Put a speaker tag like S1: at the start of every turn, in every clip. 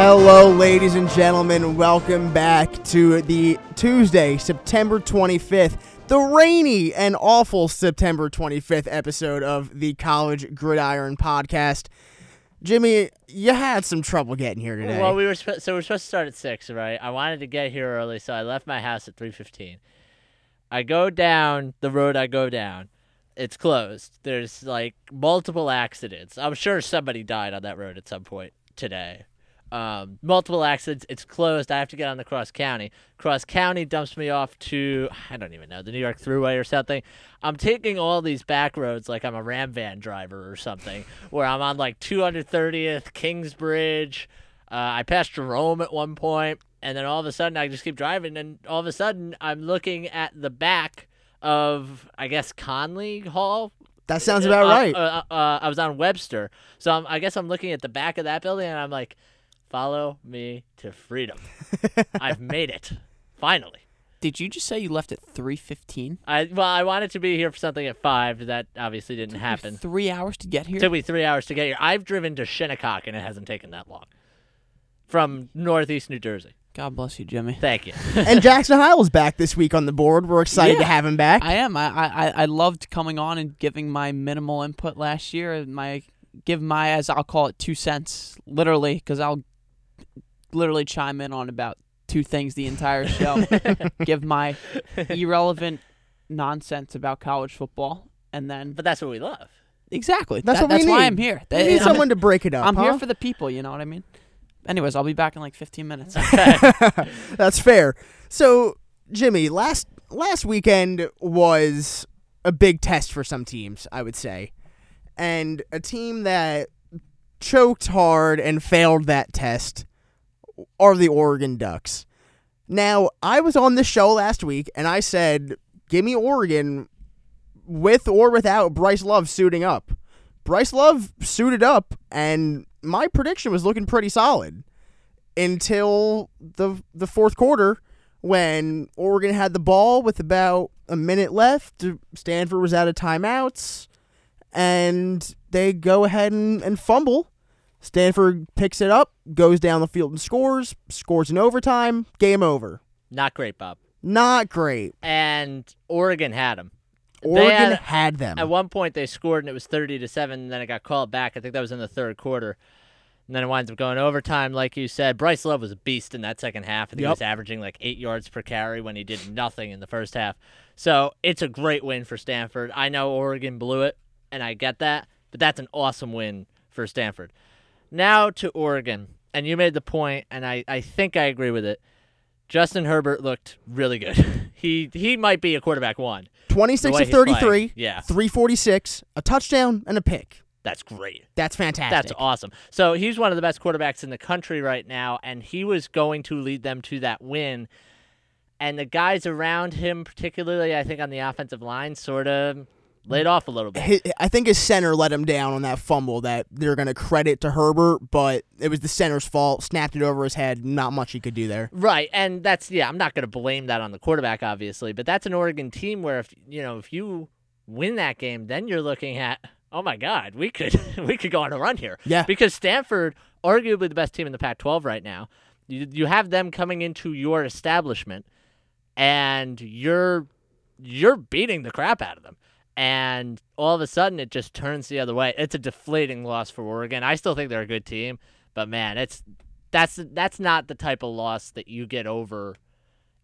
S1: Hello, ladies and gentlemen. Welcome back to the Tuesday, September 25th, the rainy and awful September 25th episode of the College Gridiron Podcast. Jimmy, you had some trouble getting here today.
S2: Well, we were sp- so we're supposed to start at six, right? I wanted to get here early, so I left my house at three fifteen. I go down the road. I go down. It's closed. There's like multiple accidents. I'm sure somebody died on that road at some point today. Um, multiple accidents. It's closed. I have to get on the cross county. Cross county dumps me off to I don't even know the New York Thruway or something. I'm taking all these back roads like I'm a Ram van driver or something, where I'm on like 230th Kingsbridge. Uh, I passed Jerome at one point, and then all of a sudden I just keep driving, and all of a sudden I'm looking at the back of I guess Conley Hall.
S1: that sounds about
S2: Uh,
S1: right.
S2: Uh, uh, uh, I was on Webster, so I'm, I guess I'm looking at the back of that building, and I'm like, "Follow me to freedom." I've made it, finally.
S3: Did you just say you left at three fifteen?
S2: I well, I wanted to be here for something at five. That obviously didn't happen.
S3: Three hours to get here.
S2: Took me three hours to get here. I've driven to Shinnecock, and it hasn't taken that long. From northeast New Jersey.
S3: God bless you, Jimmy.
S2: Thank you.
S1: and Jackson Hiles back this week on the board. We're excited to have him back.
S3: I am. I, I I loved coming on and giving my minimal input last year. And my give my as I'll call it two cents, literally, because I'll literally chime in on about two things the entire show. give my irrelevant nonsense about college football, and then
S2: But that's what we love.
S3: exactly
S1: That's
S3: that-
S1: what we
S3: that's why
S1: need.
S3: I'm here.
S1: we need
S3: I'm-
S1: someone to break it up.
S3: I'm here for the people. You know what I mean. Anyways, I'll be back in like 15 minutes.
S1: That's fair. So, Jimmy, last last weekend was a big test for some teams, I would say. And a team that choked hard and failed that test are the Oregon Ducks. Now, I was on this show last week and I said, "Give me Oregon with or without Bryce Love suiting up." Bryce Love suited up and my prediction was looking pretty solid until the the fourth quarter when Oregon had the ball with about a minute left. Stanford was out of timeouts, and they go ahead and, and fumble. Stanford picks it up, goes down the field and scores, scores in overtime, game over.
S2: Not great, Bob.
S1: Not great.
S2: And Oregon had them.
S1: Oregon
S2: had-
S1: had, them.
S2: At one point, they scored and it was thirty to seven. And then it got called back. I think that was in the third quarter. And then it winds up going overtime, like you said. Bryce Love was a beast in that second half. I think he was averaging like eight yards per carry when he did nothing in the first half. So it's a great win for Stanford. I know Oregon blew it, and I get that, but that's an awesome win for Stanford. Now to Oregon, and you made the point, and I, I think I agree with it. Justin Herbert looked really good. he he might be a quarterback one.
S1: 26
S2: the
S1: to
S2: playing.
S1: 33,
S2: Yeah.
S1: 346, a touchdown, and a pick.
S2: That's great.
S1: That's fantastic.
S2: That's awesome. So he's one of the best quarterbacks in the country right now, and he was going to lead them to that win. And the guys around him, particularly, I think on the offensive line, sort of laid off a little bit.
S1: Hi- I think his center let him down on that fumble that they're going to credit to Herbert, but it was the center's fault. Snapped it over his head. Not much he could do there.
S2: Right, and that's yeah. I'm not going to blame that on the quarterback, obviously, but that's an Oregon team where if you know if you win that game, then you're looking at oh my God, we could we could go on a run here.
S1: Yeah.
S2: because Stanford, arguably the best team in the Pac-12 right now, you you have them coming into your establishment, and you're you're beating the crap out of them. And all of a sudden, it just turns the other way. It's a deflating loss for Oregon. I still think they're a good team, but man, it's that's that's not the type of loss that you get over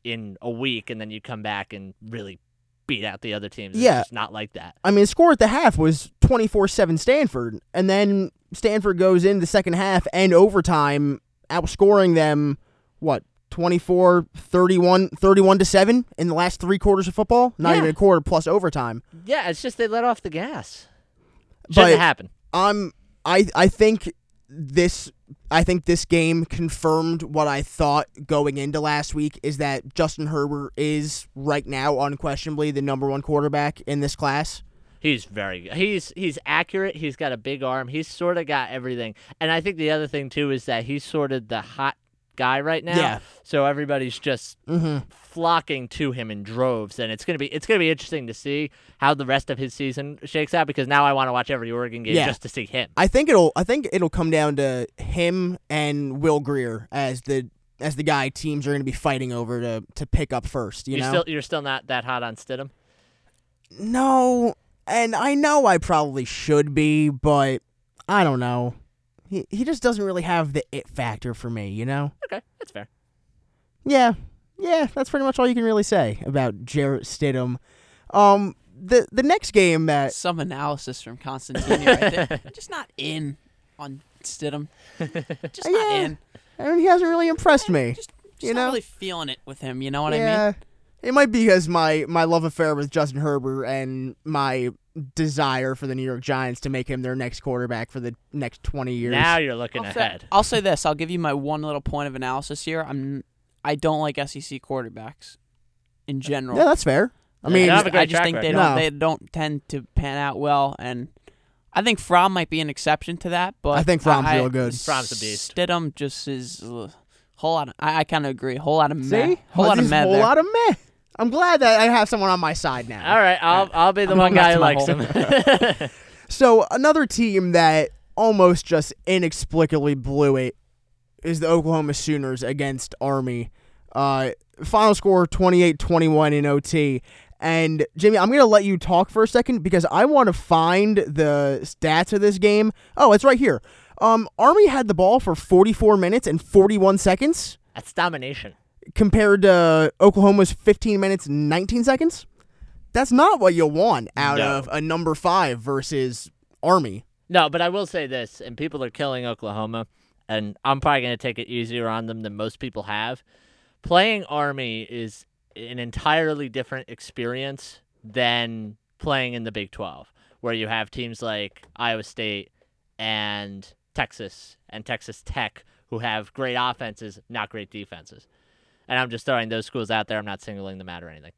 S2: in a week and then you come back and really beat out the other teams. It's
S1: Yeah.
S2: just not like that.
S1: I mean, score at the half was 24 7 Stanford, and then Stanford goes in the second half and overtime, outscoring them, what, 24 31 31 to 7 in the last three quarters of football? Not
S2: Yeah.
S1: even a quarter plus overtime.
S2: Yeah, it's just they let off the gas. Shouldn't happen.
S1: I'm I I think this I think this game confirmed what I thought going into last week is that Justin Herbert is right now unquestionably the number one quarterback in this class.
S2: He's very good. He's he's accurate. He's got a big arm. He's sort of got everything. And I think the other thing too is that he's sort of the hot guy right now.
S1: Yeah.
S2: So everybody's just
S1: hmm
S2: flocking to him in droves, and it's gonna be it's gonna be interesting to see how the rest of his season shakes out because now I want to watch every Oregon game
S1: Yeah.
S2: just to see him.
S1: I think it'll I think it'll come down to him and Will Grier as the as the guy teams are going to be fighting over to to pick up first. You
S2: are
S1: know.
S2: still you're still not that hot on Stidham.
S1: no, and I know I probably should be, but I don't know. He he just doesn't really have the it factor for me. You know.
S2: Okay, that's fair.
S1: Yeah, yeah, that's pretty much all you can really say about Jarrett Stidham. Um, the the next game that
S3: Some analysis from Constantine right there. Just not in on Stidham. Just not
S1: Yeah.
S3: in.
S1: I mean, he hasn't really impressed me.
S3: Just, just
S1: You
S3: not
S1: know?
S3: really feeling it with him. You know what I mean?
S1: yeah, it might be because my my love affair with Justin Herbert and my desire for the New York Giants to make him their next quarterback for the next twenty years.
S2: Now you're looking
S3: I'll say,
S2: ahead.
S3: I'll say this. I'll give you my one little point of analysis here. I'm I don't like SEC quarterbacks in uh, general.
S1: yeah, that's fair. I mean,
S2: they don't have a great
S3: I just
S2: track
S3: think they
S2: record.
S3: don't
S1: No.
S3: they don't tend to pan out well, and I think Fromm might be an exception to that. But
S1: I think Fromm's
S3: I-
S1: real good.
S2: Fromm's a beast.
S3: Stidham just is ugh, whole lot. Of, I, I kind of agree. Whole lot of
S1: see,
S3: meh. Whole lot of
S1: He's
S3: meh
S1: whole
S3: there.
S1: lot of meh. I'm glad that I have someone on my side now.
S2: All right, I'll I'll be the
S3: I'm
S2: one guy who likes him.
S1: So another team that almost just inexplicably blew it is the Oklahoma Sooners against Army. Uh, final score 28-21 in OT. And Jimmy, I'm gonna let you talk for a second because I want to find the stats of this game. Oh, it's right here. Um, Army had the ball for 44 minutes and 41 seconds
S2: That's domination.
S1: Compared to Oklahoma's 15 minutes and 19 seconds. That's not what you want out
S2: No.
S1: of a number five versus Army.
S2: No, but I will say this, and people are killing Oklahoma, and I'm probably going to take it easier on them than most people have. Playing Army is an entirely different experience than playing in the Big 12, where you have teams like Iowa State and Texas and Texas Tech who have great offenses, not great defenses. And I'm just throwing those schools out there. I'm not singling them out or anything.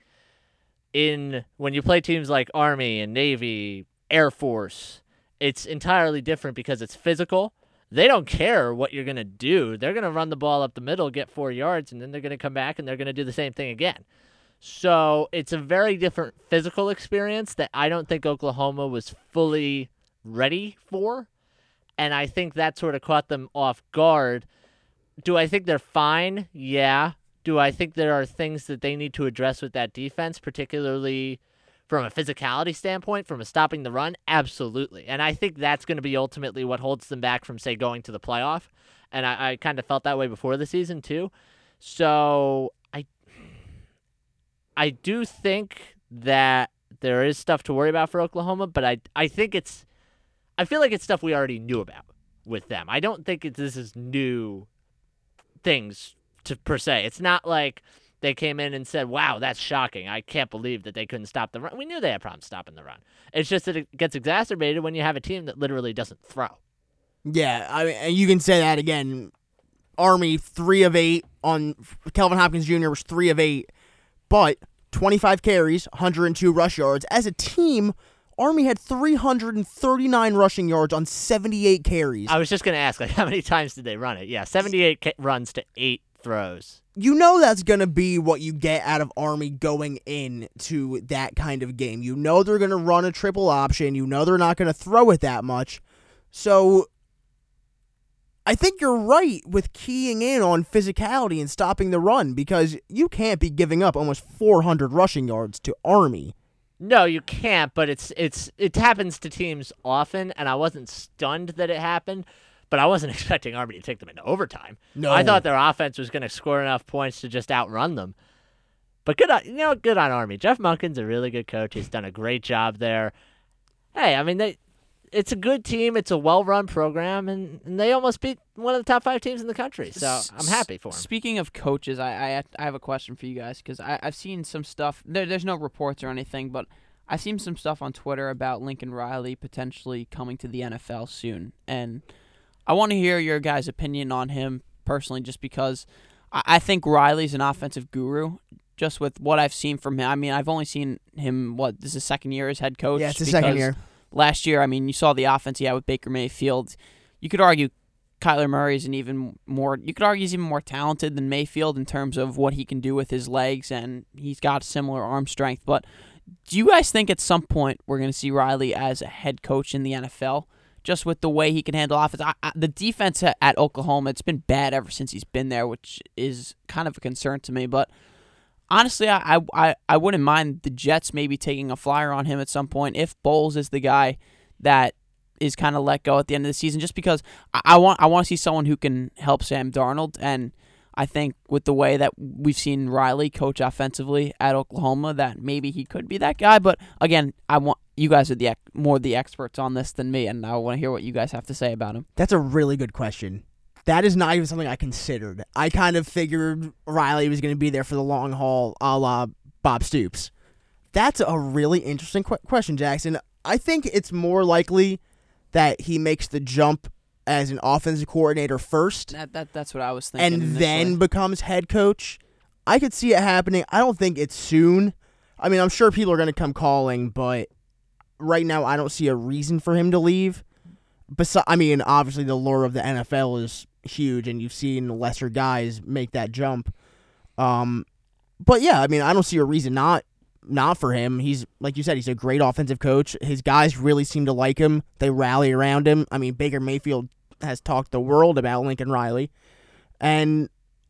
S2: In when you play teams like Army and Navy, Air Force, it's entirely different because it's physical. They don't care what you're going to do. They're going to run the ball up the middle, get four yards, and then they're going to come back and they're going to do the same thing again. So it's a very different physical experience that I don't think Oklahoma was fully ready for. And I think that sort of caught them off guard. Do I think they're fine? Yeah. Do I think there are things that they need to address with that defense, particularly from a physicality standpoint, from a stopping the run? Absolutely. And I think that's going to be ultimately what holds them back from, say, going to the playoff. And I, I kind of felt that way before the season, too. So I, I do think that there is stuff to worry about for Oklahoma, but I, I think it's, I feel like it's stuff we already knew about with them. I don't think it's, this is new things to per se. It's not like they came in and said, "Wow, that's shocking. I can't believe that they couldn't stop the run." We knew they had problems stopping the run. It's just that it gets exacerbated when you have a team that literally doesn't throw.
S1: Yeah, I mean, and you can say that again. Army three of eight on Kelvin Hopkins Jr. was three of eight, but 25 carries, 102 rush yards. As a team, Army had 339 rushing yards on 78 carries.
S2: I was just gonna ask, like, how many times did they run it? Yeah, seventy-eight ca- runs to eight throws.
S1: you know that's going to be what you get out of Army going in to that kind of game. You know they're going to run a triple option. You know they're not going to throw it that much. So I think you're right with keying in on physicality and stopping the run because you can't be giving up almost 400 rushing yards to Army.
S2: No, you can't. But it's it's it happens to teams often, and I wasn't stunned that it happened. But I wasn't expecting Army to take them into overtime.
S1: No.
S2: I thought their offense was going to score enough points to just outrun them. But good on you know good on Army. Jeff Monken's a really good coach. He's done a great job there. Hey, I mean they it's a good team. It's a well-run program, and, and they almost beat one of the top five teams in the country. So I'm happy for them.
S3: Speaking of coaches, I I, I have a question for you guys because I've seen some stuff. There, there's no reports or anything, but I've seen some stuff on Twitter about Lincoln Riley potentially coming to the NFL soon, and I want to hear your guys' opinion on him personally, just because I, I think Riley's an offensive guru. Just with what I've seen from him, I mean, I've only seen him. What this is his second year as head coach.
S1: Yeah, it's the second year.
S3: last year, I mean, you saw the offense he had with Baker Mayfield. You could argue Kyler Murray is an even more, you could argue he's even more talented than Mayfield in terms of what he can do with his legs, and he's got similar arm strength. But do you guys think at some point we're going to see Riley as a head coach in the NFL? Just with the way he can handle offense, I, I, the defense at, Oklahoma, it's been bad ever since he's been there, which is kind of a concern to me. But honestly, I, I, I wouldn't mind the Jets maybe taking a flyer on him at some point if Bowles is the guy that is kind of let go at the end of the season, just because I, I want I want to see someone who can help Sam Darnold, and I think with the way that we've seen Riley coach offensively at Oklahoma, that maybe he could be that guy. But again, I want you guys are the more the experts on this than me, and I want to hear what you guys have to say about him.
S1: That's a really good question. That is not even something I considered. I kind of figured Riley was going to be there for the long haul, a la Bob Stoops. That's a really interesting qu- question, Jackson. I think it's more likely that he makes the jump as an offensive coordinator first
S3: That, that that's what I was thinking.
S1: and then becomes head coach. I could see it happening. I don't think it's soon. I mean, I'm sure people are going to come calling, but right now I don't see a reason for him to leave. Besi- I mean, obviously the lure of the NFL is huge, and you've seen lesser guys make that jump. Um, but yeah, I mean, I don't see a reason not not for him. He's like you said, he's a great offensive coach. His guys really seem to like him. They rally around him. I mean, Baker Mayfield has talked the world about Lincoln Riley, and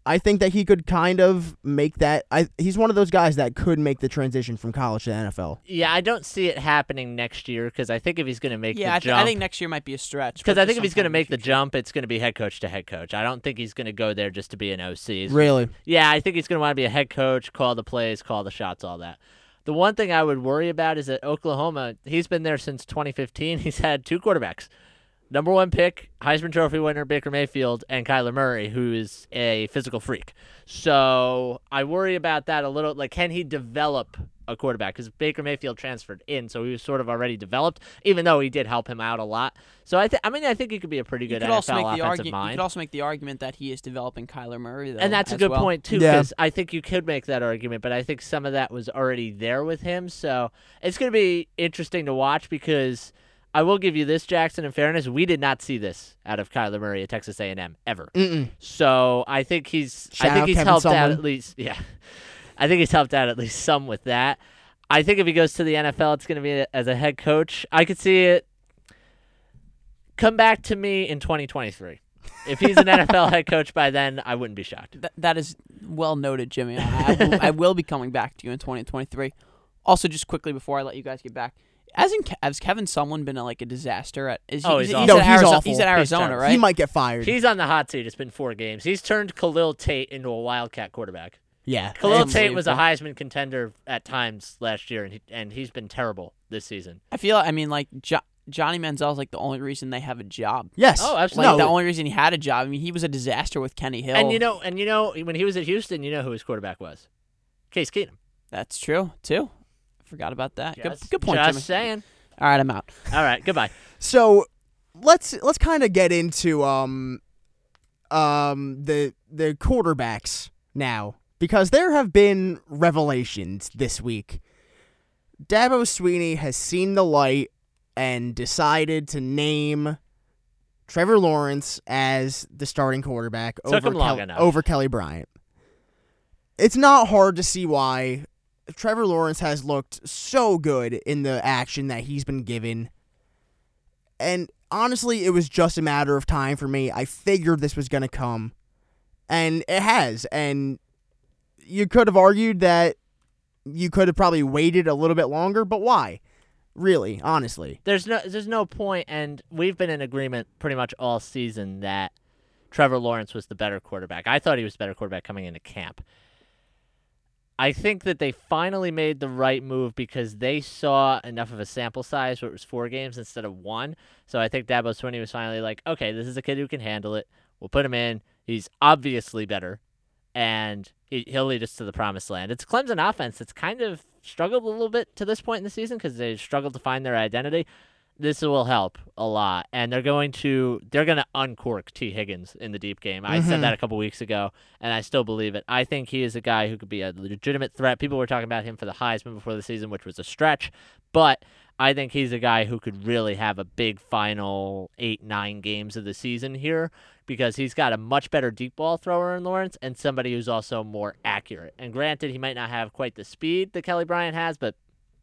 S1: I think that he could kind of make that. I he's one of those guys that could make the transition from college to the NFL.
S2: Yeah, I don't see it happening next year because I think if he's going to make
S3: yeah,
S2: the
S3: I, th-
S2: jump,
S3: I think next year might be a stretch.
S2: because I think if he's going to make the jump, it's going to be head coach to head coach. I don't think he's going to go there just to be an OC. He's-
S1: Really,
S2: Yeah, I think he's going to want to be a head coach, call the plays, call the shots, all that. The one thing I would worry about is that Oklahoma, he's been there since 2015. He's had two quarterbacks. Number one pick, Heisman Trophy winner Baker Mayfield, and Kyler Murray, who is a physical freak. So I worry about that a little. Like, can he develop a quarterback? Because Baker Mayfield transferred in, so he was sort of already developed, even though he did help him out a lot. So I, th- I mean, I think he could be a pretty good NFL
S3: also make the
S2: offensive
S3: argument. You could also make the argument that he is developing Kyler Murray, though,
S2: And that's a good
S3: well.
S2: point too,
S1: Yeah.
S2: because I think you could make that argument, but I think some of that was already there with him. So it's going to be interesting to watch because I will give you this, Jackson. In fairness, we did not see this out of Kyler Murray at Texas A&M ever.
S1: Mm-mm.
S2: So I think he's
S1: Shout
S2: I think he's
S1: Kevin
S2: helped out at least. Yeah, I think he's helped out at least some with that. I think if he goes to the NFL, it's going to be as a head coach. I could see it come back to me in 2023. If he's an NFL head coach by then, I wouldn't be shocked.
S3: Th- that is well noted, Jimmy. I, I, will, I will be coming back to you in 2023. Also, just quickly before I let you guys get back, hasn't Ke- has Kevin Sumlin been a, like a disaster at? Is he,
S2: Oh,
S3: he's,
S2: he's
S3: he's,
S1: awful.
S3: at
S1: he's
S3: Arizona,
S1: awful.
S3: he's at Arizona,
S2: terrible.
S3: right?
S1: he might get fired.
S2: He's on the hot seat. It's been four games. He's turned Khalil Tate into a Wildcat quarterback.
S1: Yeah,
S2: Khalil Tate was a. Heisman contender at times last year, and he, and he's been terrible this season.
S3: I feel. I mean, like jo- Johnny Manziel's like the only reason they have a job.
S1: yes.
S2: Oh,
S3: Like
S2: absolutely.
S3: the only reason he had a job. I mean, he was a disaster with Kenny Hill.
S2: And you know, and you know, when he was at Houston, you know who his quarterback was, Case Keenum.
S3: that's true too. Forgot about that. Good, good point,
S2: Just
S3: Jimmy.
S2: saying.
S3: All right, I'm out.
S2: All right, goodbye.
S1: So let's let's kind of get into um um the the quarterbacks now because there have been revelations this week. Dabo Swinney has seen the light and decided to name Trevor Lawrence as the starting quarterback over Kel- over Kelly Bryant. It's not hard to see why Trevor Lawrence has looked so good in the action that he's been given. And honestly, it was just a matter of time for me. I figured this was going to come. And it has. And you could have argued that you could have probably waited a little bit longer, but why? Really, honestly.
S2: There's no there's no point, and we've been in agreement pretty much all season that Trevor Lawrence was the better quarterback. I thought he was the better quarterback coming into camp. I think that they finally made the right move because they saw enough of a sample size where it was four games instead of one. So I think Dabo Swinney was finally like, okay, this is a kid who can handle it. We'll put him in. He's obviously better, and he- he'll lead us to the promised land. It's Clemson offense that's kind of struggled a little bit to this point in the season because they struggled to find their identity. This will help a lot, and they're going to they're going to uncork Tee Higgins in the deep game. I said
S1: Mhm.
S2: that a couple weeks ago, and I still believe it. I think he is a guy who could be a legitimate threat. People were talking about him for the Heisman before the season, which was a stretch, but I think he's a guy who could really have a big final eight nine games of the season here because he's got a much better deep ball thrower in Lawrence and somebody who's also more accurate. And granted, he might not have quite the speed that Kelly Bryant has, but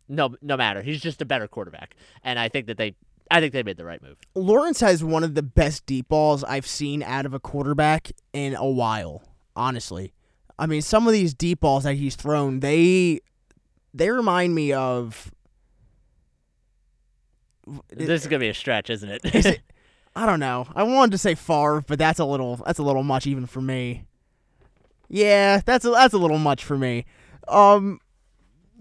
S2: no, no matter, he's just a better quarterback. And I think that they, I think they made the right move.
S1: Lawrence has one of the best deep balls I've seen out of a quarterback in a while. Honestly, I mean, some of these deep balls that he's thrown, they they remind me of.
S2: This is gonna be a stretch, isn't it?
S1: Is it- I don't know. I wanted to say Favre, but that's a little that's a little much even for me. Yeah, that's a, that's a little much for me. Um,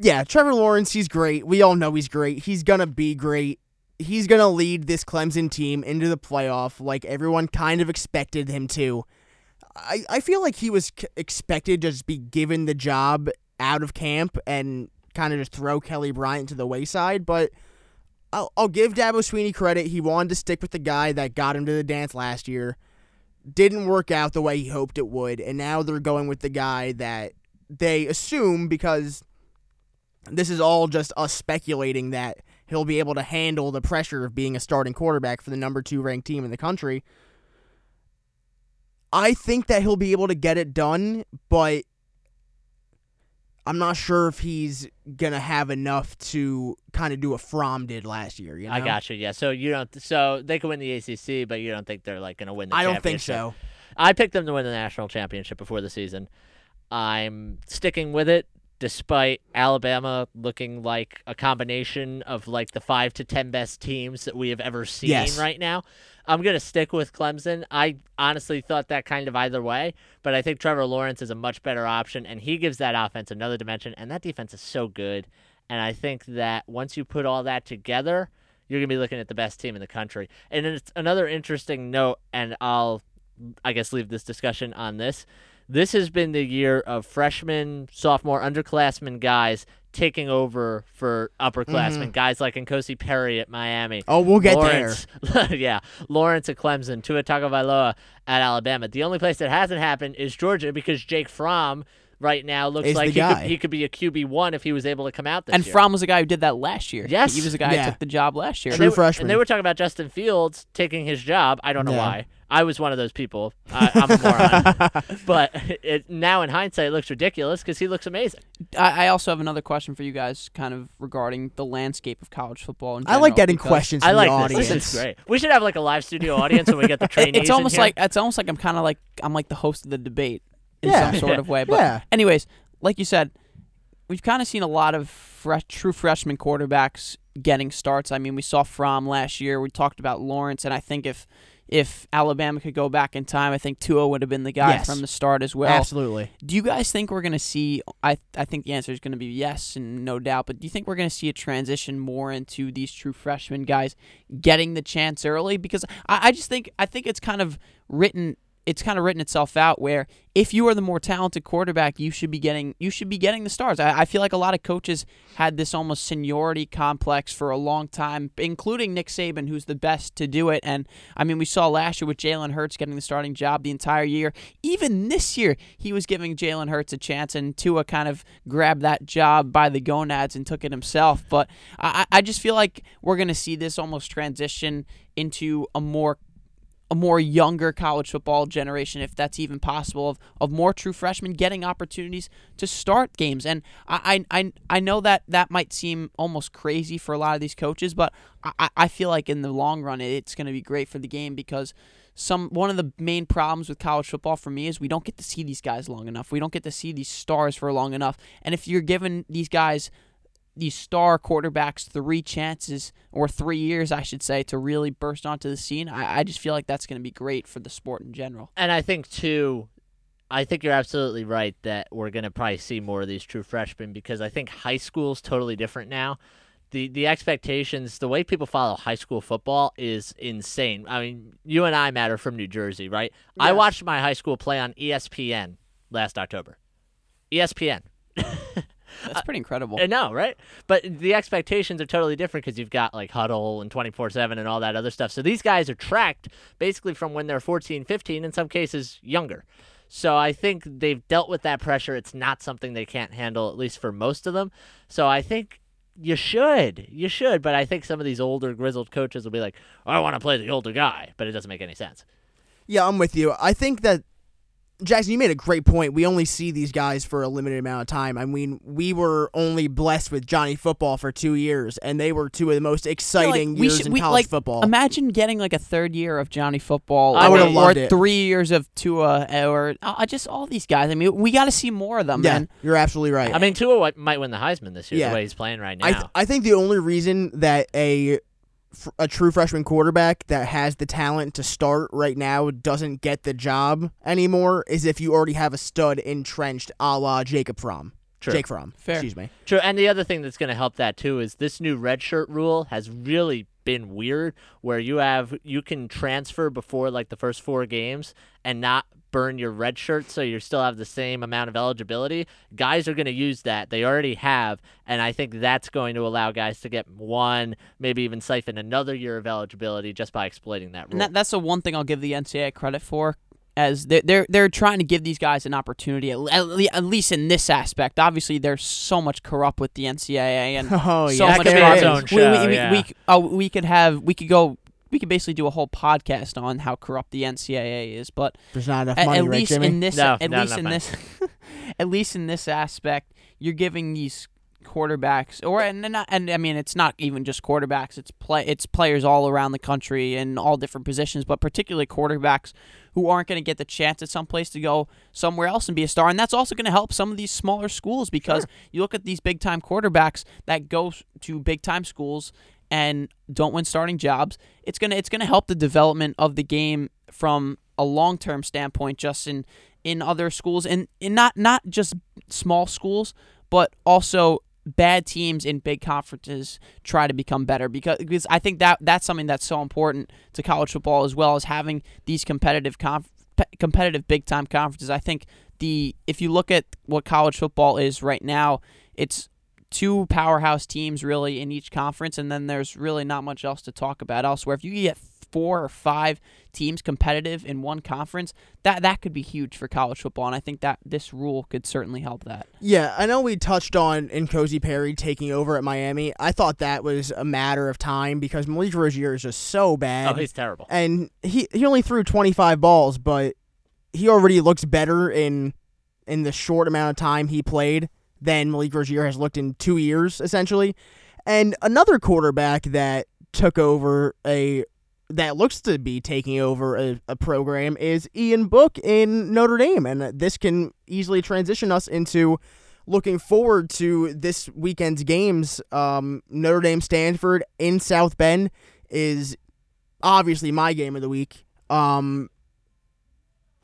S1: yeah, Trevor Lawrence, he's great. We all know he's great. He's gonna be great. He's gonna lead this Clemson team into the playoff, like everyone kind of expected him to. I I feel like he was expected to just be given the job out of camp and kind of just throw Kelly Bryant to the wayside, but. I'll, I'll give Dabo Swinney credit. He wanted to stick with the guy that got him to the dance last year. Didn't work out the way he hoped it would, and now they're going with the guy that they assume because this is all just us speculating that he'll be able to handle the pressure of being a starting quarterback for the number two ranked team in the country. I think that he'll be able to get it done, but I'm not sure if he's gonna have enough to kind of do what Fromm did last year. You know?
S2: I got you. Yeah. So you don't. So they could win the ACC, but you don't think they're like gonna win the.
S1: I don't think so.
S2: I picked them to win the national championship before the season. I'm sticking with it, despite Alabama looking like a combination of like the five to ten best teams that we have ever seen
S1: Yes.
S2: right now. I'm gonna stick with Clemson. I honestly thought that kind of either way, but I think Trevor Lawrence is a much better option, and he gives that offense another dimension. And that defense is so good, and I think that once you put all that together, you're gonna be looking at the best team in the country. And it's another interesting note, and I'll, I guess, leave this discussion on this. This has been the year of freshmen, sophomore, underclassmen guys taking over for upperclassmen, mm-hmm. guys like N'Kosi Perry at Miami.
S1: Oh, we'll get
S2: Lawrence, yeah, Lawrence at Clemson, Tua Tagovailoa at Alabama. The only place that hasn't happened is Georgia because Jake Fromm right now looks
S1: Is
S2: like
S1: the
S2: he could, he could be a QB one if he was able to come out this
S3: And
S2: year.
S3: Fromm was the guy who did that last year.
S2: Yes.
S3: He was the guy
S1: Yeah.
S3: who took the job last year.
S2: and
S1: True
S2: they, were-
S1: freshman.
S2: And they were talking about Justin Fields taking his job. I don't know
S1: Yeah.
S2: why. I was one of those people. I, I'm a moron. but it, now in hindsight, it looks ridiculous because he looks amazing.
S3: I, I also have another question for you guys, kind of regarding the landscape of college football. In
S1: I like
S3: general,
S1: getting
S3: because
S1: questions
S2: I
S1: from
S2: like
S1: the
S2: this.
S1: audience.
S2: This is great. We should have like a live studio audience when we get the
S3: it-
S2: trainees.
S3: It's
S2: in
S3: almost
S2: here.
S3: like it's almost like I'm kind of like I'm like the host of the debate in
S1: Yeah.
S3: some sort of way. But
S1: Yeah.
S3: anyways, like you said, we've kind of seen a lot of fresh, true freshman quarterbacks getting starts. I mean, we saw Fromm last year. We talked about Lawrence, and I think if if Alabama could go back in time, I think Tua would have been the guy
S1: Yes.
S3: from the start as well.
S1: Absolutely.
S3: Do you guys think we're going to see? I I think the answer is going to be yes and no doubt. But do you think we're going to see a transition more into these true freshmen guys getting the chance early? Because I, I just think I think it's kind of written. It's kind of written itself out where if you are the more talented quarterback, you should be getting you should be getting the stars. I, I feel like a lot of coaches had this almost seniority complex for a long time, including Nick Saban, who's the best to do it. And I mean, we saw last year with Jalen Hurts getting the starting job the entire year. Even this year, he was giving Jalen Hurts a chance, and Tua kind of grabbed that job by the gonads and took it himself. But I, I just feel like we're going to see this almost transition into a more a more younger college football generation, if that's even possible, of, of more true freshmen getting opportunities to start games. And I, I, I- know that that might seem almost crazy for a lot of these coaches, but I- I, I feel like in the long run, it's going to be great for the game because some one of the main problems with college football for me is we don't get to see these guys long enough. We don't get to see these stars for long enough. And if you're giving these guys these star quarterbacks three chances or three years, I should say, to really burst onto the scene, I, I just feel like that's going to be great for the sport in general.
S2: And I think too, I think you're absolutely right that we're gonna probably see more of these true freshmen because I think high school's totally different now. The the expectations, the way people follow high school football is insane. I mean, you and I Matt are from New Jersey, right? I watched my high school play on ESPN last October. ESPN.
S3: That's pretty incredible.
S2: I know, right? But the expectations are totally different because you've got like Hudl and 24 7 and all that other stuff. So these guys are tracked basically from when they're 14, 15, in some cases younger. So I think they've dealt with that pressure. It's not something they can't handle, at least for most of them. So I think you should. You should. But I think some of these older, grizzled coaches will be like, oh, I want to play the older guy. But it doesn't make any sense.
S1: Yeah, I'm with you. I think that Jackson, you made a great point. We only see these guys for a limited amount of time. I mean, we were only blessed with Johnny Football for two years, and they were two of the most exciting
S3: we
S1: years
S3: should-
S1: in
S3: we-
S1: college
S3: like,
S1: football.
S3: Imagine getting like a third year of Johnny Football,
S2: I would've
S3: or
S1: loved it.
S3: three years of Tua, or uh, just all these guys. I mean, we got to see more of them,
S1: yeah,
S3: man.
S1: you're absolutely right.
S2: I mean, Tua might win the Heisman this year
S1: Yeah.
S2: the way he's playing right now.
S1: I, th- I think the only reason that a fr- a true freshman quarterback that has the talent to start right now doesn't get the job anymore is if you already have a stud entrenched, a la Jacob Fromm.
S2: True.
S1: Jake Fromm.
S3: Fair.
S1: Excuse me.
S2: True, and the other thing that's going to help that too is this new redshirt rule has really been weird, where you have you can transfer before like the first four games and not burn your red shirt, so you still have the same amount of eligibility. Guys are going to use that; they already have, and I think that's going to allow guys to get one, maybe even siphon another year of eligibility just by exploiting that rule.
S3: And that, that's the one thing I'll give the NCAA credit for, as they're they're, they're trying to give these guys an opportunity, at, at, le- at least in this aspect. Obviously, there's so much corrupt with the NCAA, and
S1: Oh,
S3: so
S1: yeah.
S3: much
S2: That could be
S3: corrupt.
S2: its own
S3: we,
S2: show,
S3: we, we,
S2: yeah.
S3: we, c- oh, we could have we could go we could basically do a whole podcast on how corrupt the NCAA is, but
S1: There's not enough
S3: at,
S1: money,
S3: at
S1: right,
S3: least
S1: Jimmy?
S3: in this
S2: No,
S3: at
S2: not
S3: least in
S2: enough
S3: this at least in this aspect you're giving these quarterbacks or and not, and I mean it's not even just quarterbacks it's play it's players all around the country in all different positions but particularly quarterbacks who aren't going to get the chance at some place to go somewhere else and be a star and that's also going to help some of these smaller schools because you look at these big time quarterbacks that go to big time schools and don't win starting jobs it's to it's to help the development of the game from a long-term standpoint just in in other schools and, and not not just small schools but also bad teams in big conferences try to become better because, because I think that that's something that's so important to college football as well as having these competitive conf- competitive big time conferences. I think the if you look at what college football is right now, it's two powerhouse teams really in each conference and then there's really not much else to talk about elsewhere. If you get four or five teams competitive in one conference, that that could be huge for college football and I think that this rule could certainly help that.
S1: Yeah, I know we touched on N'Kosi Perry taking over at Miami. I thought that was a matter of time because Malik Rosier is just so bad.
S2: oh, he's terrible.
S1: and he he only threw 25 balls, but he already looks better in in the short amount of time he played than Malik Rosier has looked in 2 years essentially. And another quarterback that took over a that looks to be taking over a, a program is Ian Book in Notre Dame and this can easily transition us into looking forward to this weekend's games. Um, Notre Dame Stanford in South Bend is obviously my game of the week. Um,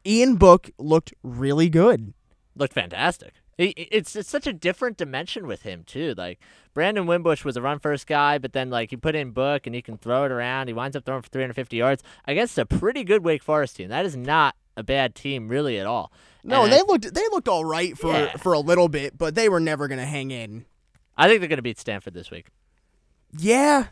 S1: Ian Book looked really good.
S2: looked fantastic. It's it's such a different dimension with him too. Like Brandon Wimbush was a run first guy, but then like you put in Book and he can throw it around. He winds up throwing for 350 yards against a pretty good Wake Forest team. That is not a bad team really at all.
S1: No,
S2: And
S1: they looked they looked all right for
S2: Yeah.
S1: for a little bit, but they were never gonna hang in.
S2: I think they're going to beat Stanford this week.
S1: Yeah,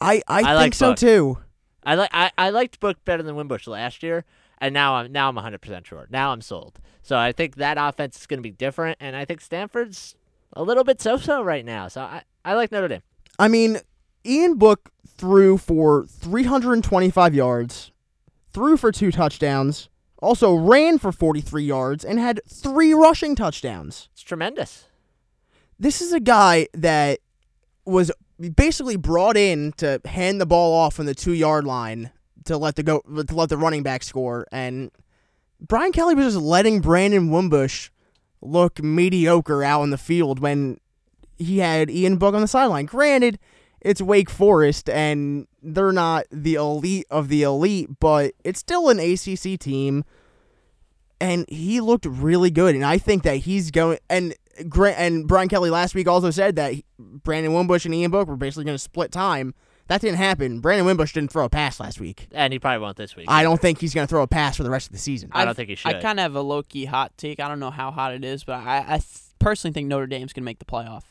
S1: I I,
S2: I
S1: think
S2: like
S1: so too.
S2: I like I, I liked Book better than Wimbush last year, and now I'm now I'm 100 percent sure. Now I'm sold. So I think that offense is going to be different, and I think Stanford's a little bit so-so right now. So I I like Notre Dame.
S1: I mean, Ian Book threw for 325 yards, threw for two touchdowns, also ran for 43 yards, and had three rushing touchdowns.
S2: It's tremendous.
S1: This is a guy that was basically brought in to hand the ball off on the two yard line to let the go to let the running back score, and Brian Kelly was just letting Brandon Wimbush look mediocre out in the field when he had Ian Book on the sideline. Granted, it's Wake Forest and they're not the elite of the elite, but it's still an ACC team. And he looked really good, and I think that he's going. And Grant and Brian Kelly last week also said that Brandon Wimbush and Ian Book were basically going to split time. That didn't happen. Brandon Wimbush didn't throw a pass last week.
S2: And he probably won't this week.
S1: I don't think he's going to throw a pass for the rest of the season.
S2: I don't
S3: I've-
S2: think he should.
S3: I kind of have a low key hot take. I don't know how hot it is, but I, I th- personally think Notre Dame's gonna make the playoff.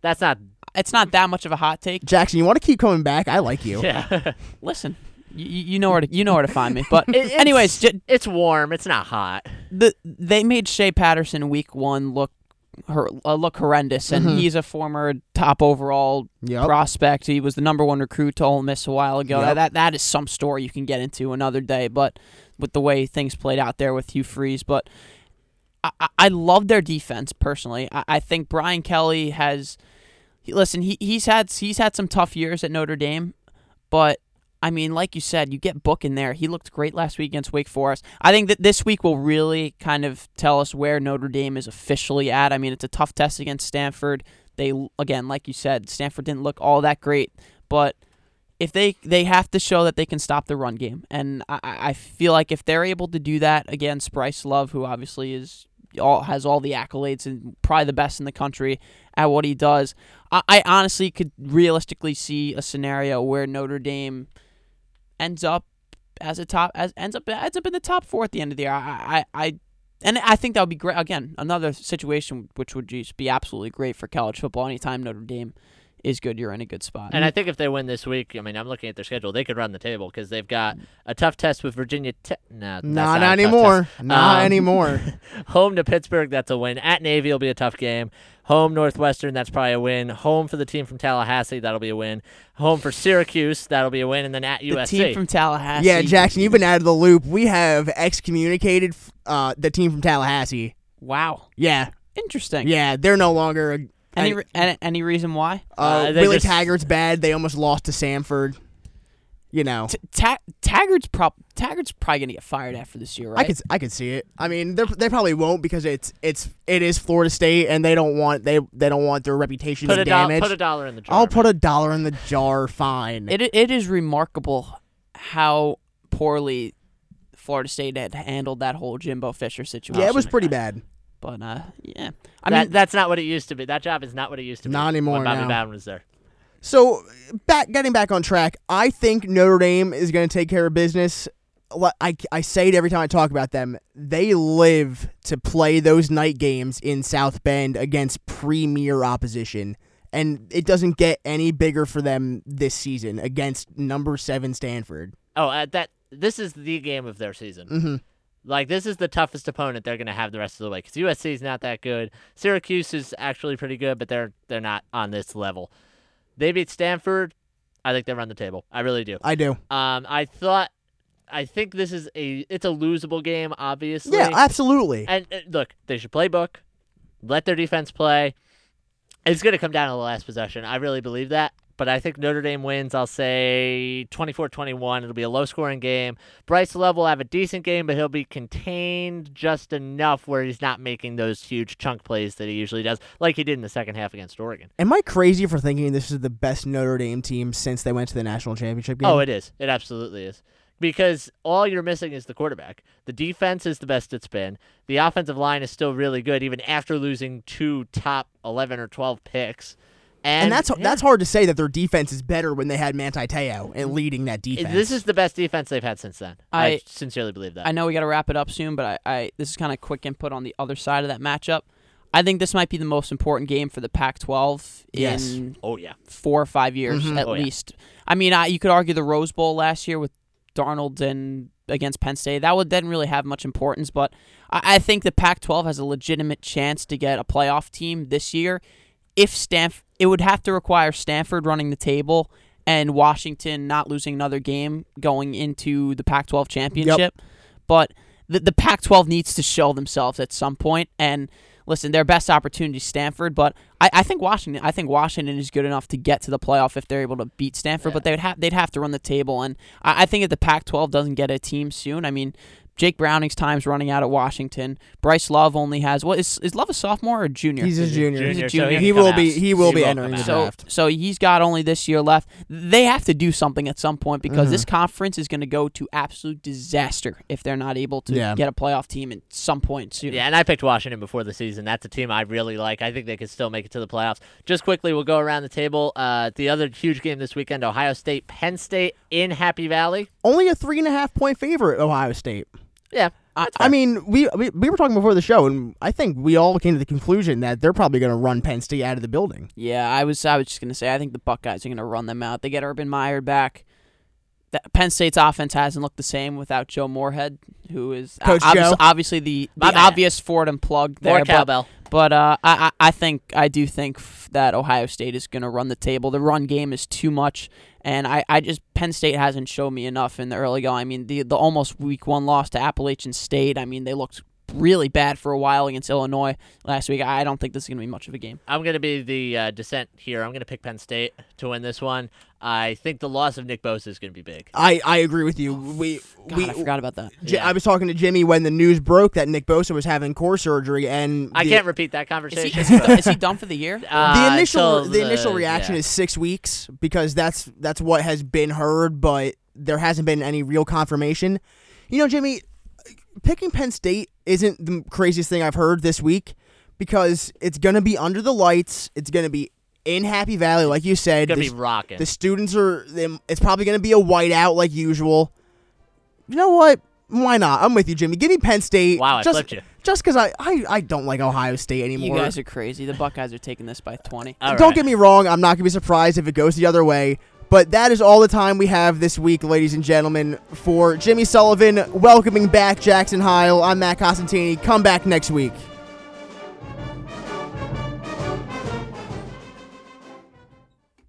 S2: That's not.
S3: It's not that much of a hot take.
S1: Jackson, you want to keep coming back? I like you.
S2: Yeah.
S3: Listen, you, you know where to you know where to find me. But
S2: It- it's-
S3: anyways, j-
S2: it's warm. It's not hot.
S3: the they made Shea Patterson week one look hor- uh, look horrendous, and
S1: Mhm.
S3: he's a former top overall
S1: Yep.
S3: prospect. He was the number one recruit to Ole Miss a while ago.
S1: Yep.
S3: That that is some story you can get into another day. But with the way things played out there with Hugh Freeze, but I, I- I love their defense personally. I, I think Brian Kelly has. Listen, he he's had he's had some tough years at Notre Dame, but I mean, like you said, you get Book in there. He looked great last week against Wake Forest. I think that this week will really kind of tell us where Notre Dame is officially at. I mean, it's a tough test against Stanford. They again, like you said, Stanford didn't look all that great, but if they they have to show that they can stop the run game, and I, I feel like if they're able to do that against Bryce Love, who obviously is all has all the accolades and probably the best in the country at what he does, I, I honestly could realistically see a scenario where Notre Dame ends up as a top as ends up ends up in the top four at the end of the year. I I, I and I think that would be great. Again, another situation which would just be absolutely great for college football. Anytime Notre Dame is good, you're in a good spot.
S2: And I think if they win this week, I mean, I'm looking at their schedule, they could run the table because they've got a tough test with Virginia Tech. No,
S1: Not,
S2: not,
S1: anymore. Not
S2: Um,
S1: anymore.
S2: Home to Pittsburgh, that's a win. At Navy will be a tough game. Home Northwestern, that's probably a win. Home for the team from Tallahassee, that'll be a win. Home for Syracuse, that'll be a win. And then at
S3: the
S2: USC.
S3: team from Tallahassee.
S1: Yeah, Jackson, you've been out of the loop. We have excommunicated uh, the team from Tallahassee.
S3: Wow,
S1: Yeah,
S3: interesting.
S1: yeah, they're no longer. A,
S3: Any re- any, any reason why?
S1: uh,
S2: Uh, they
S1: Willie
S2: just-
S1: Taggart's bad. They almost lost to Samford. You know,
S3: T- Ta- Taggart's prop Taggart's probably gonna get fired after this year, right?
S1: I could I could see it. I mean, they they probably won't because it's it's it is Florida State, and they don't want they they don't want their reputation
S2: put,
S1: to
S2: a doll-
S1: damage.
S2: put a dollar in the jar.
S1: I'll
S2: man.
S1: put a dollar in the jar. Fine.
S3: It it is remarkable how poorly Florida State had handled that whole Jimbo Fisher situation.
S1: yeah, it was pretty bad.
S3: But uh, yeah, I
S2: that,
S3: mean,
S2: that's not what it used to be. That job is not what it used to be.
S1: Not anymore
S2: When Bobby
S1: now.
S2: Bowden was there.
S1: So, back getting back on track, I think Notre Dame is going to take care of business. I, I say it every time I talk about them. They live to play those night games in South Bend against premier opposition. And it doesn't get any bigger for them this season against number seven Stanford.
S2: Oh, uh, that this is the game of their season.
S1: hmm
S2: Like this is the toughest opponent they're going to have the rest of the way because USC is not that good. Syracuse is actually pretty good, but they're they're not on this level. They beat Stanford. I think they run the table. I really do.
S1: I do.
S2: Um, I thought, I think this is a it's a losable game, obviously.
S1: Yeah, absolutely.
S2: and uh, look, they should play Book, let their defense play. It's going to come down to the last possession. I really believe that. But I think Notre Dame wins, I'll say 24 21. It'll be a low scoring game. Bryce Love will have a decent game, but he'll be contained just enough where he's not making those huge chunk plays that he usually does, like he did in the second half against Oregon.
S1: Am I crazy for thinking this is the best Notre Dame team since they went to the national championship game?
S2: Oh, it is. It absolutely is. Because all you're missing is the quarterback. The defense is the best it's been. The offensive line is still really good, even after losing two top 11 or 12 picks. And,
S1: and that's
S2: yeah,
S1: that's hard to say that their defense is better when they had Manti Te'o and leading that defense.
S2: This is the best defense they've had since then. I,
S3: I-
S2: sincerely believe that.
S3: I know we got to wrap it up soon, but I, I this is kind of quick input on the other side of that matchup. I think this might be the most important game for the Pac-12
S1: Yes.
S3: in
S2: oh, yeah.
S3: four or five years
S1: Mhm.
S3: at
S2: Oh, yeah.
S3: least. I mean, I, you could argue the Rose Bowl last year with Darnold and against Penn State that would didn't really have much importance, but I, I think the Pac-12 has a legitimate chance to get a playoff team this year. If Stanf, it would have to require Stanford running the table and Washington not losing another game going into the Pac-12 championship. But the, the Pac-12 needs to show themselves at some point. And listen, their best opportunity is Stanford, but I, I think Washington. I think Washington is good enough to get to the playoff if they're able to beat Stanford.
S2: Yeah.
S3: But they would have they'd have to run the table. And I, I think if the Pac-12 doesn't get a team soon, I mean. Jake Browning's time's running out at Washington. Bryce Love only has what is is Love a sophomore or junior?
S1: He's a junior.
S3: He's a
S2: so
S3: junior.
S2: he,
S1: He will
S2: come
S1: be- he will be
S2: come
S1: entering the
S2: out.
S3: So,
S1: draft.
S3: so he's got only this year left. They have to do something at some point because
S1: Mhm.
S3: this conference is going to go to absolute disaster if they're not able to
S1: Yeah.
S3: get a playoff team at some point soon.
S2: Yeah, and I picked Washington before the season. That's a team I really like. I think they could still make it to the playoffs. Just quickly, we'll go around the table. Uh, the other huge game this weekend: Ohio State, Penn State in Happy Valley.
S1: Only a three and a half point favorite, Ohio State.
S2: Yeah,
S3: I-
S1: I mean, we, we we were talking before the show, and I think we all came to the conclusion that they're probably going to run Penn State out of the building.
S3: Yeah, I was I was just gonna say I think the Buckeyes are gonna run them out. They get Urban Meyer back. The, Penn State's offense hasn't looked the same without Joe Moorhead, who is
S1: Coach
S3: obvious-
S1: Joe.
S3: obviously the, the
S2: My bad.
S3: obvious Fordham plug there.
S2: more
S3: but,
S2: cowbell.
S3: But uh, I, I I think I do think f- that Ohio State is going to run the table. The run game is too much, and I, I just Penn State hasn't shown me enough in the early going. I mean, the the almost week one loss to Appalachian State. I mean, they looked really bad for a while against Illinois last week. I don't think this is going to be much of a game.
S2: I'm going to be the uh, dissent here. I'm going to pick Penn State to win this one. I think the loss of Nick Bosa is going to be big.
S1: I, I agree with you. We
S3: God,
S1: we
S3: I forgot about that.
S1: J-
S2: Yeah.
S1: I was talking to Jimmy when the news broke that Nick Bosa was having core surgery, and
S2: I
S1: the,
S2: can't repeat that conversation.
S3: is, he, done- is he done for the year?
S2: Uh,
S1: the initial
S2: until
S1: the initial reaction
S2: yeah.
S1: is six weeks because that's that's what has been heard, but there hasn't been any real confirmation. You know, Jimmy, picking Penn State isn't the craziest thing I've heard this week because it's gonna be under the lights. It's gonna be in Happy Valley, like you said.
S2: It's going
S1: The-
S2: to be rocking.
S1: the students are. It's probably gonna be a whiteout like usual. You know what? Why not? I'm with you, Jimmy. Give me Penn State.
S2: Wow, I
S1: just,
S2: flipped you.
S1: Just because I, I, I don't like Ohio State anymore.
S3: You guys are crazy. The Buckeyes are taking this by 20.
S2: All
S1: Don't
S2: right.
S1: get me wrong, I'm not going to be surprised if it goes the other way. But that is all the time we have this week, ladies and gentlemen. For Jimmy Sullivan, welcoming back Jackson Heil, I'm Matt Costantini. Come back next week.